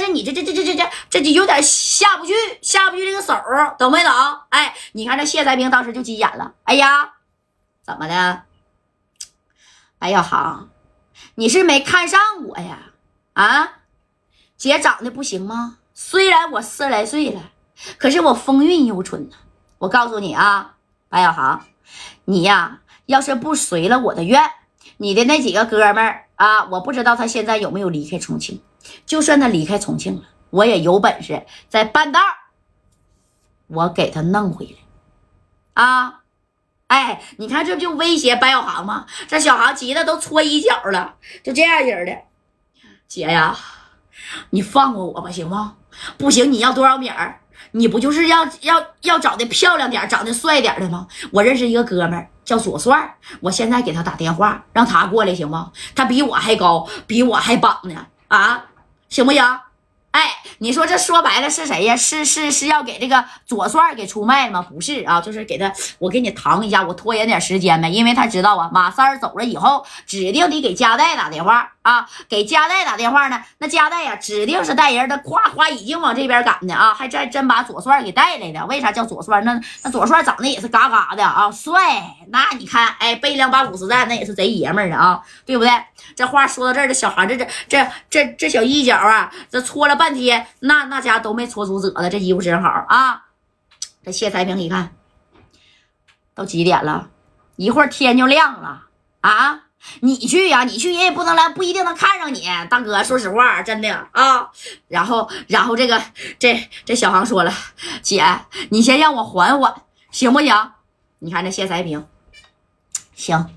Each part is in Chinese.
但是你这这这这这这这就有点下不去，下不去这个手，懂没懂？哎，你看这谢才兵当时就急眼了，哎呀，怎么的？白小航，你是没看上我呀？啊，姐长得不行吗？虽然我四十来岁了，可是我风韵犹存呢。我告诉你啊，白小航，你呀，要是不随了我的愿，你的那几个哥们儿啊，我不知道他现在有没有离开重庆。就算他离开重庆了，我也有本事在半道我给他弄回来。啊，哎，你看这不就威胁白小航吗？这小航急得都搓衣角了，就这样式的。姐呀，你放过我吧，行吗？不行，你要多少米儿？你不就是要要要长得漂亮点、长得帅点的吗？我认识一个哥们儿叫左帅，我现在给他打电话，让他过来行吗？他比我还高，比我还棒呢，啊，行不行？哎，你说这说白了是谁呀？是是是要给这个左帅给出卖吗？不是啊，就是给他，我给你搪一下，我拖延点时间呗，因为他知道啊，马三儿走了以后，指定得给加代打电话啊，给加代打电话呢，那加代呀，指定是带人的，夸夸已经往这边赶呢啊，还真真把左帅给带来了。为啥叫左帅？那那左帅长得也是嘎嘎的啊，帅。那你看，哎，背两把五十弹，那也是贼爷们儿的啊，对不对？这话说到这儿，这小孩这这这这这小衣角啊，这搓了半天，那那家都没搓出褶子。这衣服真好啊！这谢才平一看，都几点了？一会儿天就亮了啊！你去呀，你去人也不能来，不一定能看上你，大哥。说实话，真的啊。然后，然后这个这这小航说了，姐，你先让我缓缓，行不行？你看这谢才平，行，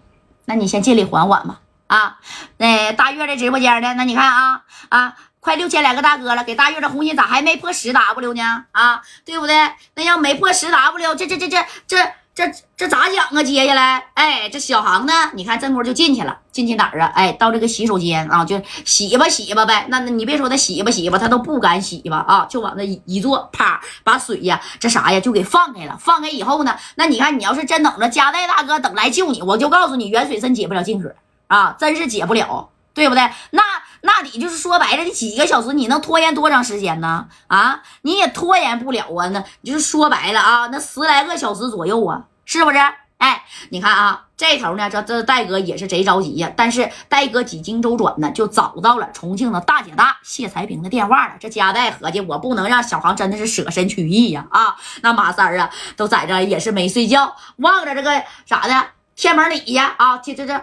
那你先尽力缓缓吧。啊，那大月这直播间的，那你看啊啊，快六千来个大哥了，给大月这红心咋还没破十 W 呢？啊，对不对？那要没破十 W，这这这这这。这这咋讲啊？接下来，哎，这小航呢？你看，这会就进去了，进去哪儿啊？哎，到这个洗手间啊，就洗吧洗吧呗。那你别说他洗吧洗吧，他都不敢洗吧啊，就往那一坐，啪，把水呀，这啥呀，就给放开了。放开以后呢，那你看，你要是真等着加代大哥等来救你，我就告诉你，远水深解不了近渴啊，真是解不了，对不对？那那你就是说白了，你几个小时你能拖延多长时间呢？啊，你也拖延不了啊。那就是说白了啊，那十来个小时左右啊。是不是？哎，你看啊，这头呢，这这戴哥也是贼着急呀。但是戴哥几经周转呢，就找到了重庆的大姐大谢才平的电话了。这家代合计，我不能让小航真的是舍身取义呀！啊，那马三啊，都在这也是没睡觉，望着这个啥的天门里呀，啊，这这这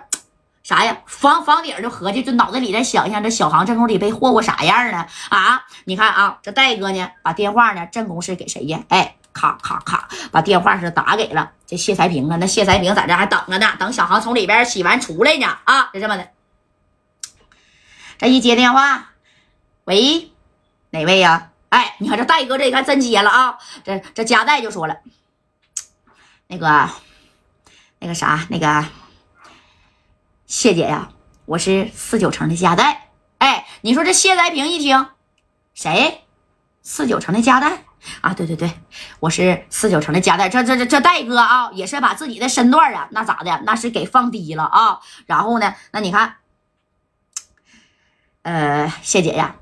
啥呀？房房顶就合计，就脑子里在想象这小航正宫里被霍霍啥样呢？啊，你看啊，这戴哥呢，把电话呢正宫是给谁呀？哎。咔咔咔，把电话是打给了这谢才平啊。那谢才平在这还等着呢，等小航从里边洗完出来呢。啊，就这么的。这一接电话，喂，哪位呀？哎，你看这戴哥这一看真接了啊。这这加代就说了，那个那个啥，那个谢姐呀，我是四九城的加代。哎，你说这谢才平一听，谁？四九城的加代。啊，对对对，我是四九城的加代，这这这这戴哥啊，也是把自己的身段啊，那咋的，那是给放低了啊。然后呢，那你看，呃，谢姐呀，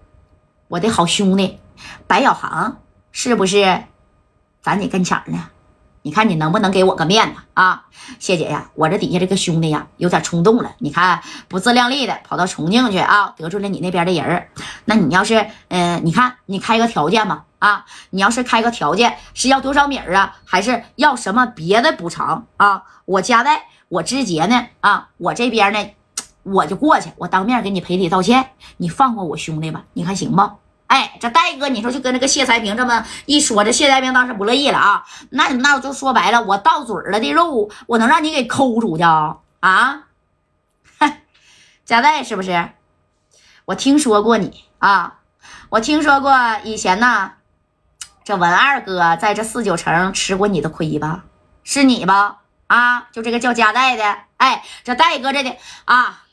我的好兄弟白小航是不是咱你跟前呢？你看你能不能给我个面子啊，谢姐呀，我这底下这个兄弟呀，有点冲动了。你看不自量力的跑到重庆去啊，得罪了你那边的人那你要是，嗯，你看你开个条件吧。啊，你要是开个条件是要多少米儿啊，还是要什么别的补偿啊？我加代，我直接呢啊，我这边呢，我就过去，我当面给你赔礼道歉，你放过我兄弟吧，你看行不？哎，这戴哥，你说就跟那个谢才平这么一说，这谢才平当时不乐意了啊。那那我就说白了，我到嘴了的肉，我能让你给抠出去啊？啊？加代是不是？我听说过你啊，我听说过以前呢。这文二哥在这四九城吃过你的亏吧？是你吧？啊，就这个叫加代的，哎，这戴哥这的啊，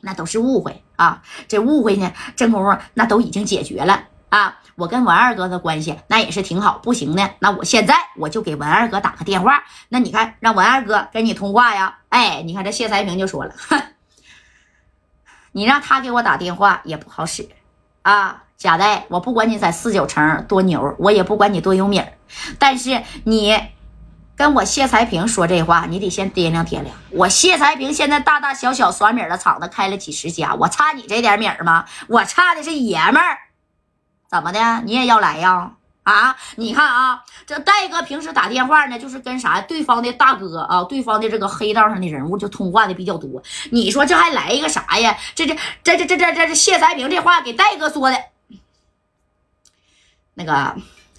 那都是误会啊。这误会呢，这功夫那都已经解决了啊。我跟文二哥的关系那也是挺好，不行呢，那我现在我就给文二哥打个电话。那你看，让文二哥跟你通话呀？哎，你看这谢才平就说了，你让他给我打电话也不好使啊。贾代，我不管你在四九城多牛，我也不管你多有名但是你跟我谢才平说这话，你得先掂量掂量。我谢才平现在大大小小耍米的厂子开了几十家，我差你这点米吗？我差的是爷们儿，怎么的？你也要来呀？啊，你看啊，这戴哥平时打电话呢，就是跟啥对方的大哥啊，对方的这个黑道上的人物就通话的比较多。你说这还来一个啥呀？这这这这这这这谢才平这话给戴哥说的。那个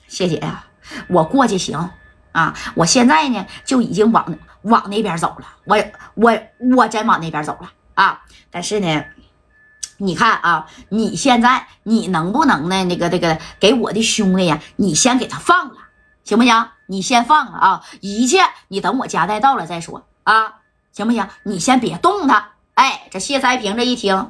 谢姐呀，我过去行啊，我现在呢就已经往往那边走了，我我我真往那边走了啊，但是呢。你看啊，你现在你能不能呢？那个那个给我的兄弟呀，你先给他放了，行不行？你先放了啊，一切你等我夹带到了再说啊，行不行？你先别动他。哎，这谢才平这一听，